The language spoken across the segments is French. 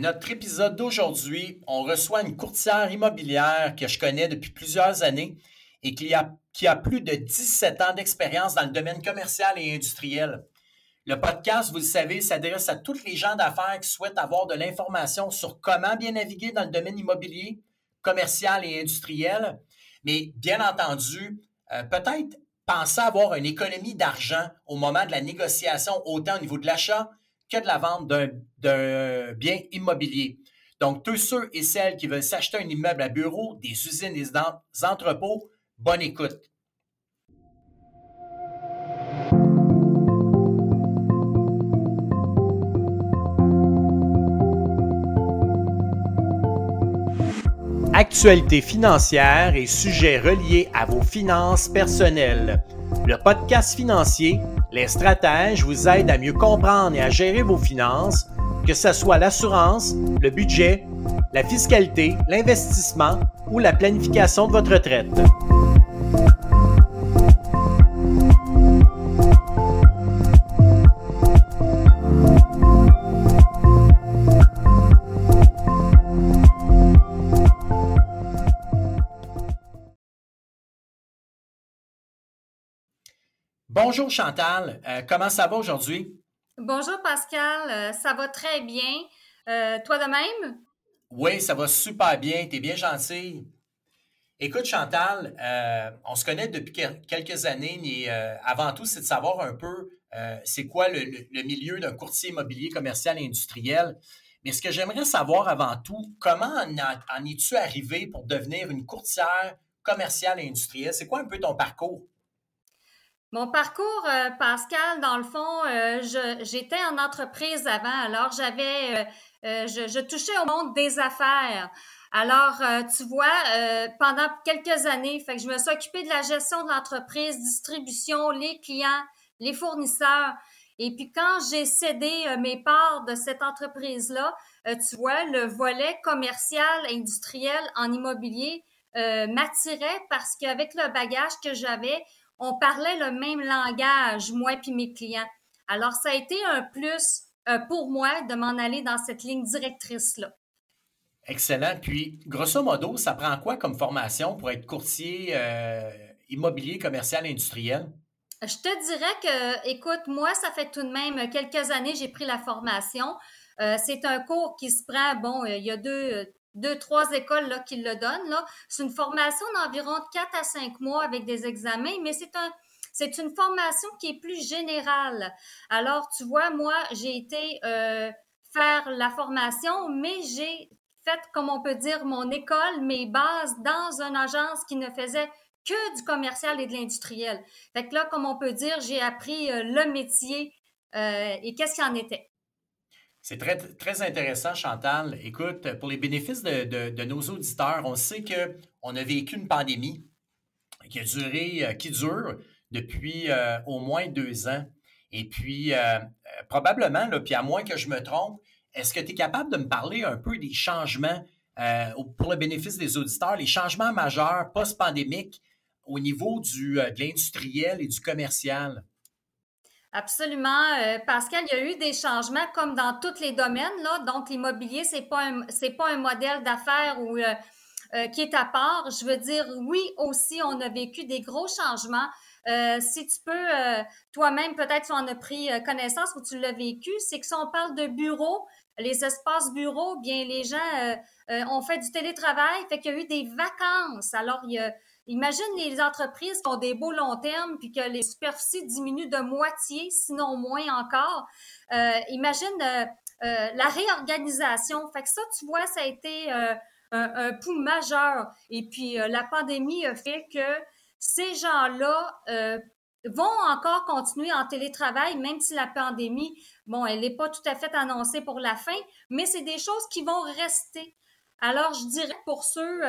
Notre épisode d'aujourd'hui, on reçoit une courtière immobilière que je connais depuis plusieurs années et qui a, plus de 17 ans d'expérience dans le domaine commercial et industriel. Le podcast, vous le savez, s'adresse à tous les gens d'affaires qui souhaitent avoir de l'information sur comment bien naviguer dans le domaine immobilier, commercial et industriel. Mais bien entendu, euh, peut-être penser avoir une économie d'argent au moment de la négociation, autant au niveau de l'achat que de la vente d'un bien immobilier. Donc, tous ceux et celles qui veulent s'acheter un immeuble à bureau, des usines, des entrepôts, bonne écoute. Actualité financière et sujets reliés à vos finances personnelles. Le podcast financier Les stratèges vous aident à mieux comprendre et à gérer vos finances, que ce soit l'assurance, le budget, la fiscalité, l'investissement ou la planification de votre retraite. Bonjour Chantal, euh, comment ça va aujourd'hui? Bonjour Pascal, euh, ça va très bien. Euh, toi de même? Oui, ça va super bien, tu es bien gentil. Écoute Chantal, on se connaît depuis quelques années, mais avant tout, c'est de savoir un peu c'est quoi le, milieu d'un courtier immobilier commercial et industriel. Mais ce que j'aimerais savoir avant tout, comment en, en es-tu arrivé pour devenir une courtière commerciale et industrielle? C'est quoi un peu ton parcours? Mon parcours, euh, Pascal, dans le fond, euh, j'étais en entreprise avant, alors j'avais, euh, je, touchais au monde des affaires. Alors, tu vois, pendant quelques années, fait que je me suis occupée de la gestion de l'entreprise, distribution, les clients, les fournisseurs. Et puis quand j'ai cédé mes parts de cette entreprise-là, tu vois, le volet commercial, industriel en immobilier m'attirait parce qu'avec le bagage que j'avais, on parlait le même langage, moi et mes clients. Alors, ça a été un plus euh, pour moi de m'en aller dans cette ligne directrice-là. Excellent. Puis, grosso modo, ça prend quoi comme formation pour être courtier euh, immobilier, commercial, industriel? Je te dirais que, écoute, moi, ça fait tout de même quelques années j'ai pris la formation. Euh, c'est un cours qui se prend, bon, il y a deux, deux, trois écoles là, qui le donnent. C'est une formation d'environ quatre à cinq mois avec des examens, mais c'est un une formation qui est plus générale. Alors, tu vois, moi, j'ai été euh, faire la formation, mais j'ai fait, comme on peut dire, mon école, mes bases dans une agence qui ne faisait que du commercial et de l'industriel. Fait que là, comme on peut dire, j'ai appris euh, le métier euh, et qu'est-ce qu'il en était. C'est très, intéressant, Chantal. Écoute, pour les bénéfices de, nos auditeurs, on sait qu'on a vécu une pandémie qui a duré, euh, qui dure depuis euh, au moins deux ans. Et puis, euh, probablement, là, puis à moins que je me trompe, est-ce que tu es capable de me parler un peu des changements pour le bénéfice des auditeurs, les changements majeurs post-pandémiques au niveau du, de l'industriel et du commercial? Absolument, euh, Pascal. Il y a eu des changements comme dans tous les domaines. Là. Donc, l'immobilier, c'est pas c'est pas un modèle d'affaires euh, euh, qui est à part. Je veux dire, oui, aussi, on a vécu des gros changements. si tu peux, toi-même, peut-être tu en as pris connaissance ou tu l'as vécu, c'est que si on parle de bureaux, les espaces bureaux, bien, les gens ont fait du télétravail, fait qu'il y a eu des vacances. Alors, il y a, Imagine les entreprises qui ont des beaux long termes puis que les superficies diminuent de moitié, sinon moins encore. Euh, imagine euh, euh, la réorganisation. Fait que ça, tu vois, ça a été un, un pouls majeur. Et puis, la pandémie a fait que ces gens-là vont encore continuer en télétravail, même si la pandémie, bon, elle n'est pas tout à fait annoncée pour la fin, mais c'est des choses qui vont rester. Alors, je dirais pour ceux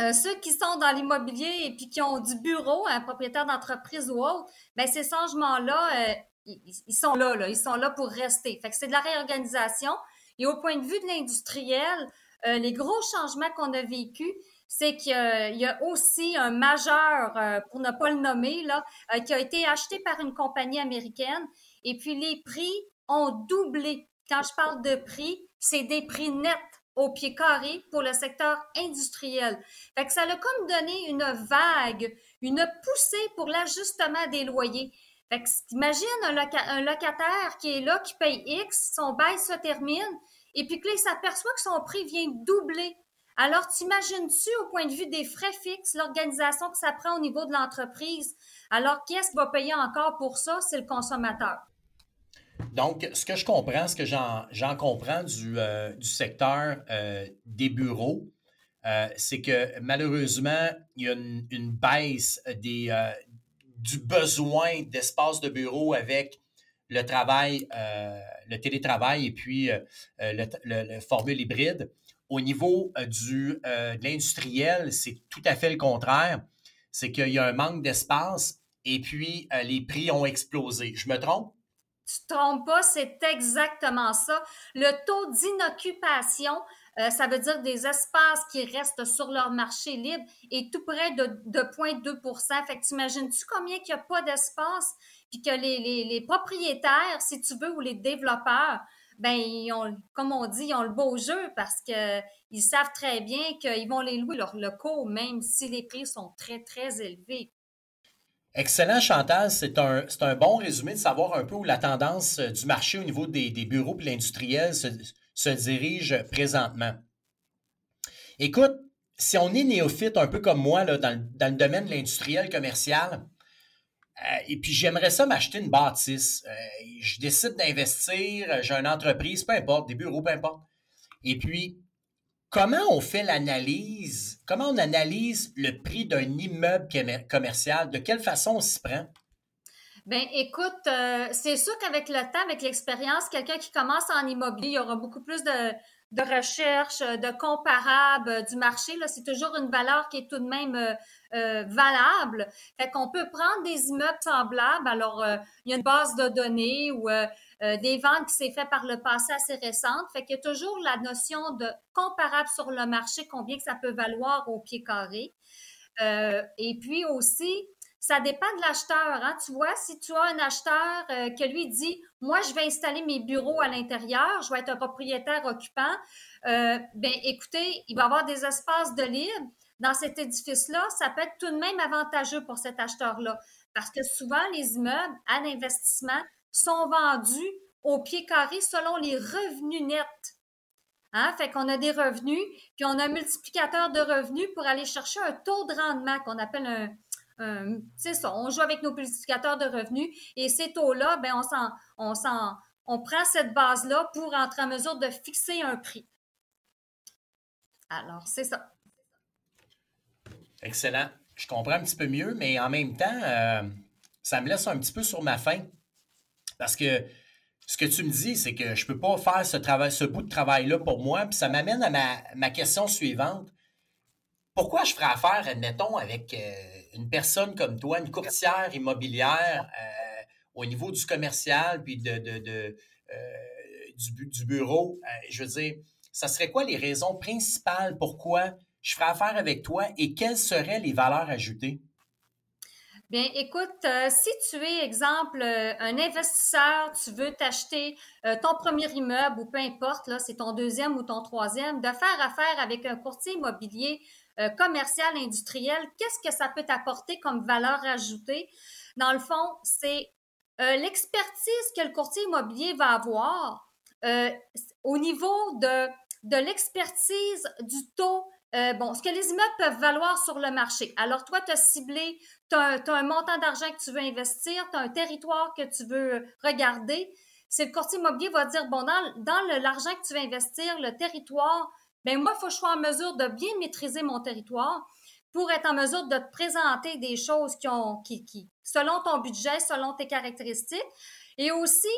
euh, ceux qui sont dans l'immobilier et puis qui ont du bureau, un propriétaire d'entreprise ou autre, ben ces changements-là, euh, ils, sont là, là, ils sont là pour rester. Fait que c'est de la réorganisation. Et au point de vue de l'industriel, euh, les gros changements qu'on a vécu, c'est qu'il y a aussi un majeur, pour ne pas le nommer, là, qui a été acheté par une compagnie américaine. Et puis les prix ont doublé. Quand je parle de prix, c'est des prix nets au pied carré pour le secteur industriel. Fait que ça a comme donné une vague, une poussée pour l'ajustement des loyers. Fait que imagine un, locataire qui est là, qui paye X, son bail se termine, et puis que là, il s'aperçoit que son prix vient doubler. Alors, t'imagines-tu, au point de vue des frais fixes, l'organisation que ça prend au niveau de l'entreprise? Alors, qui est-ce qui va payer encore pour ça? C'est le consommateur. Donc, ce que je comprends, ce que j'en comprends du, euh, secteur euh, des bureaux, euh, c'est que malheureusement, il y a une, baisse des, du besoin d'espace de bureau avec le travail, le télétravail et puis le, le, formule hybride. Au niveau du, de l'industriel, c'est tout à fait le contraire. C'est qu'il y a un manque d'espace et puis les prix ont explosé. Je me trompe? Tu te trompes pas, c'est exactement ça. Le taux d'inoccupation, euh, ça veut dire des espaces qui restent sur leur marché libre, est tout près de, de 0,2 Fait que t'imagines-tu combien qu'il n'y a pas d'espace, puis que les, propriétaires, si tu veux, ou les développeurs, ben, ils comme on dit, ils ont le beau jeu parce qu'ils savent très bien qu'ils vont les louer leurs locaux, même si les prix sont très, très élevés. Excellent, Chantal. C'est un, bon résumé de savoir un peu où la tendance euh, du marché au niveau des, bureaux et l'industriel se, dirige présentement. Écoute, si on est néophyte un peu comme moi dans, le, domaine de l'industriel commercial, euh, et puis j'aimerais ça m'acheter une bâtisse, euh, je décide d'investir, j'ai une entreprise, peu importe, des bureaux, peu importe. Et puis, Comment on fait l'analyse? Comment on analyse le prix d'un immeuble commercial? De quelle façon on s'y prend? Bien, écoute, euh, c'est sûr qu'avec le temps, avec l'expérience, quelqu'un qui commence en immobilier, il y aura beaucoup plus de, de recherche, de comparables du marché. C'est toujours une valeur qui est tout de même euh, euh, valable. Fait qu'on peut prendre des immeubles semblables. Alors, il y a une base de données ou euh, des ventes qui s'est fait par le passé assez récentes. Fait qu'il y a toujours la notion de comparable sur le marché, combien que ça peut valoir au pied carré. Euh, et puis aussi, ça dépend de l'acheteur. Hein. Tu vois, si tu as un acheteur euh, qui lui dit, moi, je vais installer mes bureaux à l'intérieur, je vais être un propriétaire occupant, euh, ben écoutez, il va y avoir des espaces de libre. Dans cet édifice-là, ça peut être tout de même avantageux pour cet acheteur-là. Parce que souvent, les immeubles à l'investissement sont vendus au pied carré selon les revenus nets. Hein? Fait qu'on a des revenus, puis on a un multiplicateur de revenus pour aller chercher un taux de rendement qu'on appelle un, c'est ça, on joue avec nos multiplicateurs de revenus et ces taux-là, ben on s'en, on s'en, on prend cette base-là pour entrer en mesure de fixer un prix. Alors, c'est ça. Excellent. Je comprends un petit peu mieux, mais en même temps, euh, ça me laisse un petit peu sur ma faim. Parce que ce que tu me dis, c'est que je ne peux pas faire ce, bout de travail-là pour moi. Puis ça m'amène à ma, question suivante. Pourquoi je ferais affaire, admettons, avec euh, une personne comme toi, une courtière immobilière euh, au niveau du commercial puis euh, du, du, bureau? je veux dire, ça serait quoi les raisons principales pourquoi je ferais affaire avec toi et quelles seraient les valeurs ajoutées? Bien, écoute, euh, si tu es, exemple, euh, un investisseur, tu veux t'acheter euh, ton premier immeuble ou peu importe, là, c'est ton deuxième ou ton troisième, de faire affaire avec un courtier immobilier commercial, industriel, qu'est-ce que ça peut t'apporter comme valeur ajoutée? Dans le fond, c'est l'expertise que le courtier immobilier va avoir au niveau de, de l'expertise du taux euh, bon, ce que les immeubles peuvent valoir sur le marché. Alors, toi, tu as ciblé, tu as, un montant d'argent que tu veux investir, tu as un territoire que tu veux regarder. C'est le courtier immobilier va dire, bon, dans, dans l'argent que tu veux investir, le territoire, ben moi, il faut que je sois en mesure de bien maîtriser mon territoire pour être en mesure de te présenter des choses qui ont, qui, qui selon ton budget, selon tes caractéristiques. Et aussi,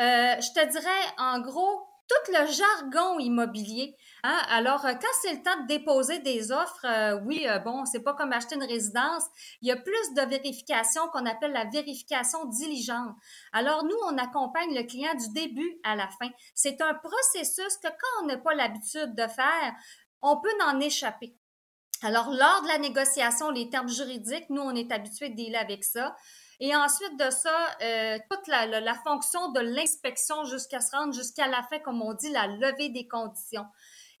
euh, je te dirais, en gros, tout le jargon immobilier. Hein? Alors, euh, quand c'est le temps de déposer des offres, euh, oui, euh, bon, c'est pas comme acheter une résidence. Il y a plus de vérification qu'on appelle la vérification diligente. Alors, nous, on accompagne le client du début à la fin. C'est un processus que quand on n'a pas l'habitude de faire, on peut en échapper. Alors, lors de la négociation, les termes juridiques, nous, on est habitué de dealer avec ça. Et ensuite de ça, euh, toute la, fonction de l'inspection jusqu'à se rendre jusqu'à la fin, comme on dit, la levée des conditions.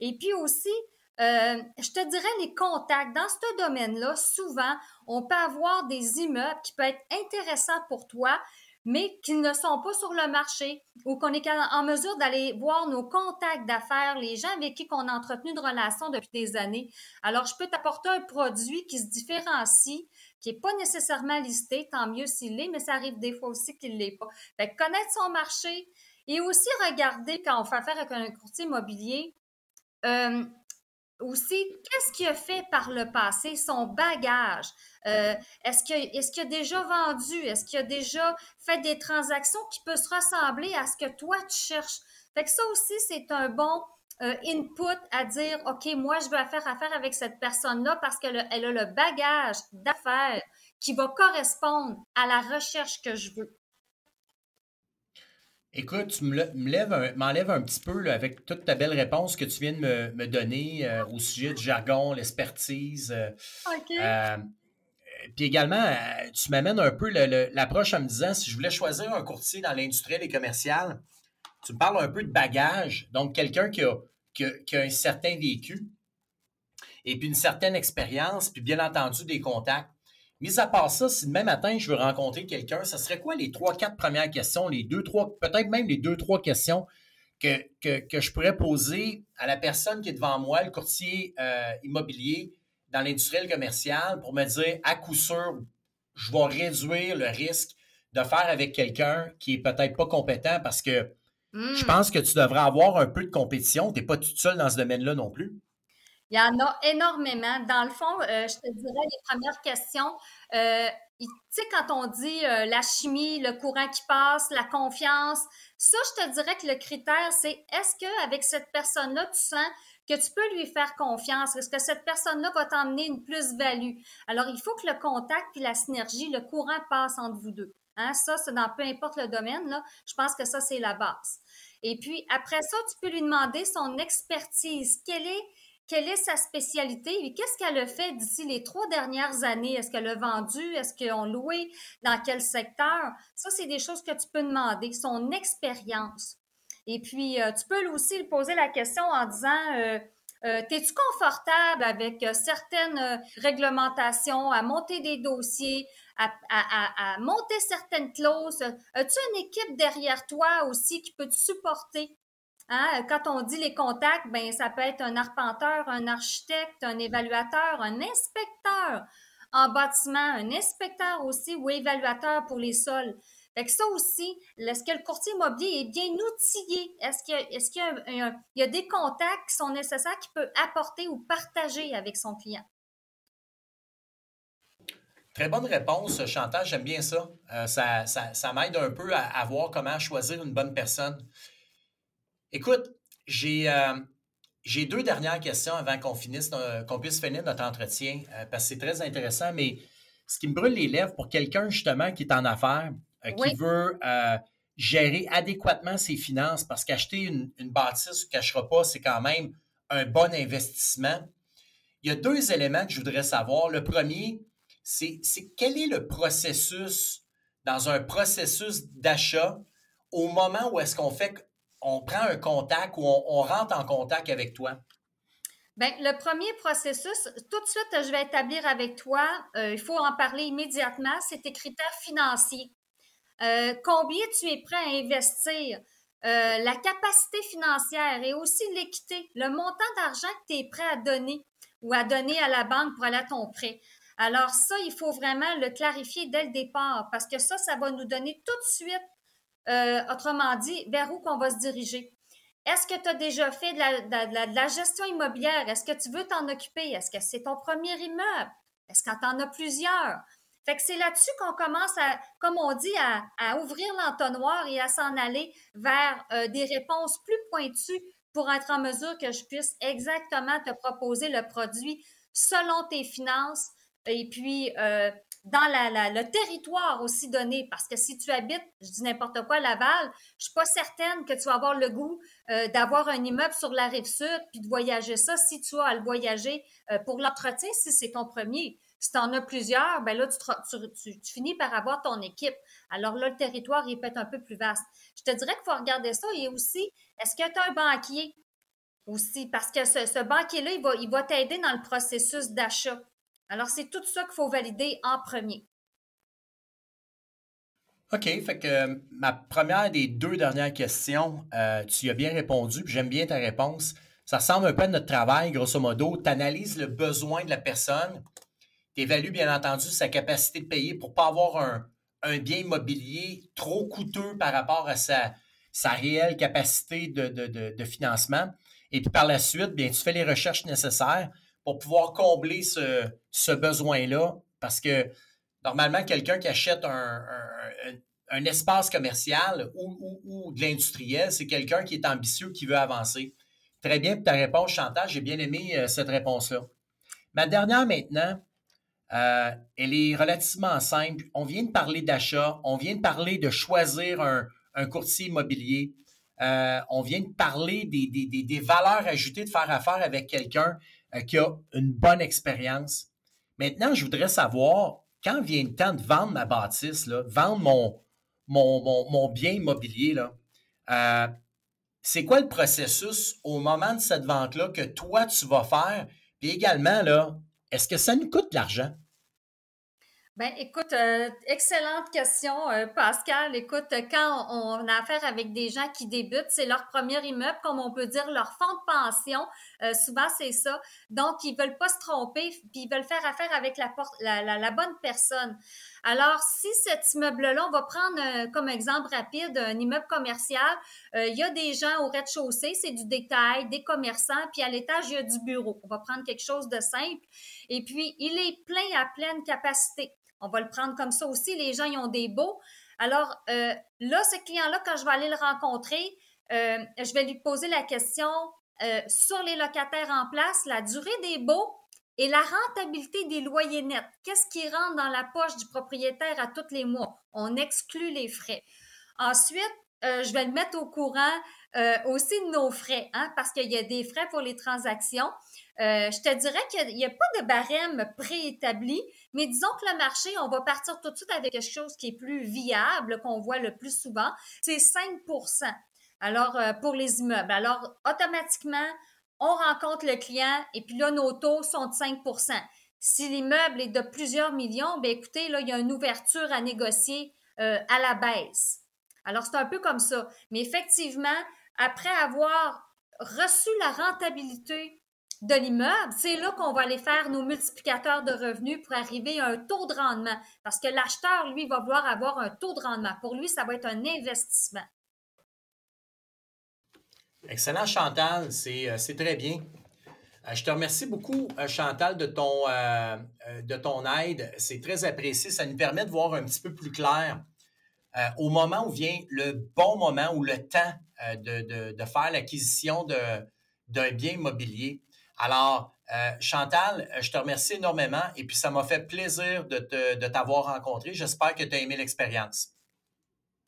Et puis aussi, euh, je te dirais les contacts. Dans ce domaine-là, souvent, on peut avoir des immeubles qui peuvent être intéressants pour toi, mais qui ne sont pas sur le marché ou qu'on est en mesure d'aller voir nos contacts d'affaires, les gens avec qui on a entretenu de relations depuis des années. Alors, je peux t'apporter un produit qui se différencie, qui n'est pas nécessairement listé, tant mieux s'il l'est, mais ça arrive des fois aussi qu'il ne l'est pas. Fait connaître son marché et aussi regarder quand on fait affaire avec un courtier immobilier, euh, aussi, qu'est-ce qu'il a fait par le passé, son bagage? Euh, est-ce qu'il a déjà vendu? Est-ce qu'il a déjà fait des transactions qui peuvent se ressembler à ce que toi, tu cherches? Fait que ça aussi, c'est un bon euh, input à dire, OK, moi, je veux faire affaire avec cette personne-là parce qu'elle a, a le bagage d'affaires qui va correspondre à la recherche que je veux. Écoute, tu m'enlèves un, petit peu avec toute ta belle réponse que tu viens de me, donner euh, au sujet du jargon, l'expertise. Euh, OK. Euh, puis également, tu m'amènes un peu l'approche en me disant si je voulais choisir un courtier dans l'industriel et commercial, tu me parles un peu de bagage, donc quelqu'un qui a, qui a un certain vécu et puis une certaine expérience, puis bien entendu des contacts. Mis à part ça, si demain matin je veux rencontrer quelqu'un, ce serait quoi les trois, quatre premières questions, les deux, trois, peut-être même les deux, trois questions que, que, je pourrais poser à la personne qui est devant moi, le courtier euh, immobilier dans l'industriel commercial, pour me dire à coup sûr, je vais réduire le risque de faire avec quelqu'un qui est peut-être pas compétent parce que je hmm. pense que tu devrais avoir un peu de compétition. Tu n'es pas toute seule dans ce domaine-là non plus. Il y en a énormément. Dans le fond, euh, je te dirais les premières questions. Euh, tu sais, quand on dit euh, la chimie, le courant qui passe, la confiance, ça, je te dirais que le critère, c'est est-ce qu'avec cette personne-là, tu sens que tu peux lui faire confiance? Est-ce que cette personne-là va t'emmener une plus-value? Alors, il faut que le contact et la synergie, le courant passe entre vous deux. Hein? Ça, c'est dans peu importe le domaine. Là, je pense que ça, c'est la base. Et puis, après ça, tu peux lui demander son expertise. Quelle est quelle est sa spécialité et qu'est-ce qu'elle a fait d'ici les trois dernières années? Est-ce qu'elle a vendu? Est-ce qu'on loué? Dans quel secteur? Ça, c'est des choses que tu peux demander, son expérience. Et puis, euh, tu peux aussi lui poser la question en disant, euh, euh es-tu confortable avec euh, certaines réglementations, à monter des dossiers, à monter certaines clauses? As-tu une équipe derrière toi aussi qui peut te supporter? Hein, quand on dit les contacts, ben, ça peut être un arpenteur, un architecte, un évaluateur, un inspecteur en bâtiment, un inspecteur aussi ou évaluateur pour les sols. Fait ça aussi, est-ce que le courtier immobilier est bien outillé? Est-ce qu'il y, a, des contacts qui sont nécessaires qu'il peut apporter ou partager avec son client? Très bonne réponse, Chantal. J'aime bien ça. Euh, ça, m'aide un peu à, voir comment choisir une bonne personne. Écoute, euh, j'ai deux dernières questions avant qu'on finisse, qu'on puisse finir notre entretien, euh, parce que c'est très intéressant, mais ce qui me brûle les lèvres pour quelqu'un justement qui est en affaires, euh, qui veut gérer adéquatement ses finances, parce qu'acheter une, bâtisse, ne cachera pas, c'est quand même un bon investissement. Il y a deux éléments que je voudrais savoir. Le premier, c'est quel est le processus dans un processus d'achat au moment où est-ce qu'on fait on prend un contact ou on, rentre en contact avec toi? Bien, le premier processus, tout de suite, je vais établir avec toi, euh, il faut en parler immédiatement, c'est tes critères financiers. Euh, combien tu es prêt à investir? Euh, la capacité financière et aussi l'équité, le montant d'argent que tu es prêt à donner ou à donner à la banque pour aller à ton prêt. Alors ça, il faut vraiment le clarifier dès le départ parce que ça, ça va nous donner tout de suite euh, autrement dit, vers où qu'on va se diriger? Est-ce que tu as déjà fait de la, gestion immobilière? Est-ce que tu veux t'en occuper? Est-ce que c'est ton premier immeuble? Est-ce que tu en as plusieurs? Fait que c'est là-dessus qu'on commence à, comme on dit, à, ouvrir l'entonnoir et à s'en aller vers euh, des réponses plus pointues pour être en mesure que je puisse exactement te proposer le produit selon tes finances et puis euh, dans la, le territoire aussi donné, parce que si tu habites, je dis n'importe quoi, Laval, je suis pas certaine que tu vas avoir le goût euh, d'avoir un immeuble sur la rive sud puis de voyager ça si tu as à le voyager euh, pour l'entretien, si c'est ton premier. Si tu en as plusieurs, ben là, tu, finis par avoir ton équipe. Alors là, le territoire, il peut être un peu plus vaste. Je te dirais qu'il faut regarder ça. Et aussi, est-ce que tu as un banquier aussi? Parce que ce, banquier-là, il va, il va t'aider dans le processus d'achat. Alors, c'est tout ça qu'il faut valider en premier. OK, fait que euh, ma première des deux dernières questions, euh, tu as bien répondu, j'aime bien ta réponse. Ça ressemble un peu à notre travail, grosso modo. Tu analyses le besoin de la personne, tu évalues bien entendu sa capacité de payer pour ne pas avoir un, bien immobilier trop coûteux par rapport à sa, sa réelle capacité de, financement. Et puis par la suite, bien, tu fais les recherches nécessaires pour pouvoir combler ce, ce besoin-là parce que normalement, quelqu'un qui achète un, espace commercial ou, de l'industriel, c'est quelqu'un qui est ambitieux, qui veut avancer. Très bien pour ta réponse, Chantal. J'ai bien aimé euh, cette réponse-là. Ma dernière maintenant, euh, elle est relativement simple. On vient de parler d'achat, on vient de parler de choisir un, courtier immobilier, euh, on vient de parler des, valeurs ajoutées de faire affaire avec quelqu'un qui a une bonne expérience. Maintenant, je voudrais savoir, quand vient le temps de vendre ma bâtisse, là, vendre mon, mon, bien immobilier, euh, c'est quoi le processus au moment de cette vente-là que toi, tu vas faire? Puis également, là, est-ce que ça nous coûte de l'argent? Ben, écoute, euh, excellente question, euh, Pascal. Écoute, quand on, a affaire avec des gens qui débutent, c'est leur premier immeuble, comme on peut dire, leur fonds de pension. Euh, souvent, c'est ça. Donc, ils veulent pas se tromper, puis ils veulent faire affaire avec la, bonne personne. Alors, si cet immeuble-là, on va prendre comme exemple rapide un immeuble commercial, il y a des gens au rez-de-chaussée, c'est du détail, des commerçants, puis à l'étage, il y a du bureau. On va prendre quelque chose de simple. Et puis, il est plein à pleine capacité. On va le prendre comme ça aussi. Les gens, ils ont des beaux. Alors, euh, là, ce client-là, quand je vais aller le rencontrer, euh, je vais lui poser la question euh, sur les locataires en place, la durée des baux et la rentabilité des loyers nets. Qu'est-ce qui rentre dans la poche du propriétaire à tous les mois? On exclut les frais. Ensuite, je vais le mettre au courant aussi de nos frais, hein, parce qu'il y a des frais pour les transactions. Euh, je te dirais qu'il n'y a, pas de barème préétabli, mais disons que le marché, on va partir tout de suite avec quelque chose qui est plus viable, qu'on voit le plus souvent, c'est 5 Alors, euh, pour les immeubles. Alors, automatiquement, on rencontre le client et puis là, nos taux sont de 5% Si l'immeuble est de plusieurs millions, bien écoutez, là, il y a une ouverture à négocier euh, à la baisse. Alors, c'est un peu comme ça. Mais effectivement, après avoir reçu la rentabilité de l'immeuble, c'est là qu'on va aller faire nos multiplicateurs de revenus pour arriver à un taux de rendement. Parce que l'acheteur, lui, va vouloir avoir un taux de rendement. Pour lui, ça va être un investissement. Excellent, Chantal. C'est euh, très bien. Euh, je te remercie beaucoup, euh, Chantal, de ton, de ton aide. C'est très apprécié. Ça nous permet de voir un petit peu plus clair au moment où vient le bon moment ou le temps de, de faire l'acquisition d'un bien immobilier. Alors, euh, Chantal, je te remercie énormément et puis ça m'a fait plaisir de, t'avoir rencontré. J'espère que tu as aimé l'expérience.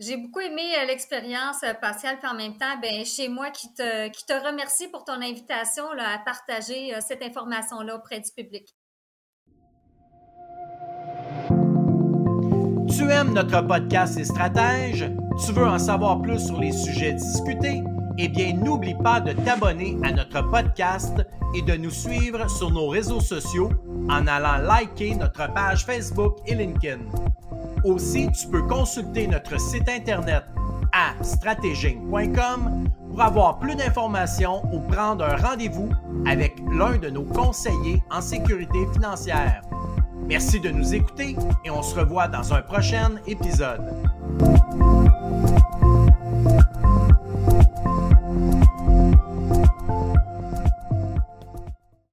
J'ai beaucoup aimé euh, l'expérience, euh, Pascal, puis en même temps, ben, chez moi qui te, qui te remercie pour ton invitation à partager cette information-là auprès du public. Tu aimes notre podcast et stratèges? Tu veux en savoir plus sur les sujets discutés? Eh bien, n'oublie pas de t'abonner à notre podcast et de nous suivre sur nos réseaux sociaux en allant liker notre page Facebook et LinkedIn. Aussi, tu peux consulter notre site internet à stratéging.com pour avoir plus d'informations ou prendre un rendez-vous avec l'un de nos conseillers en sécurité financière. Merci de nous écouter et on se revoit dans un prochain épisode.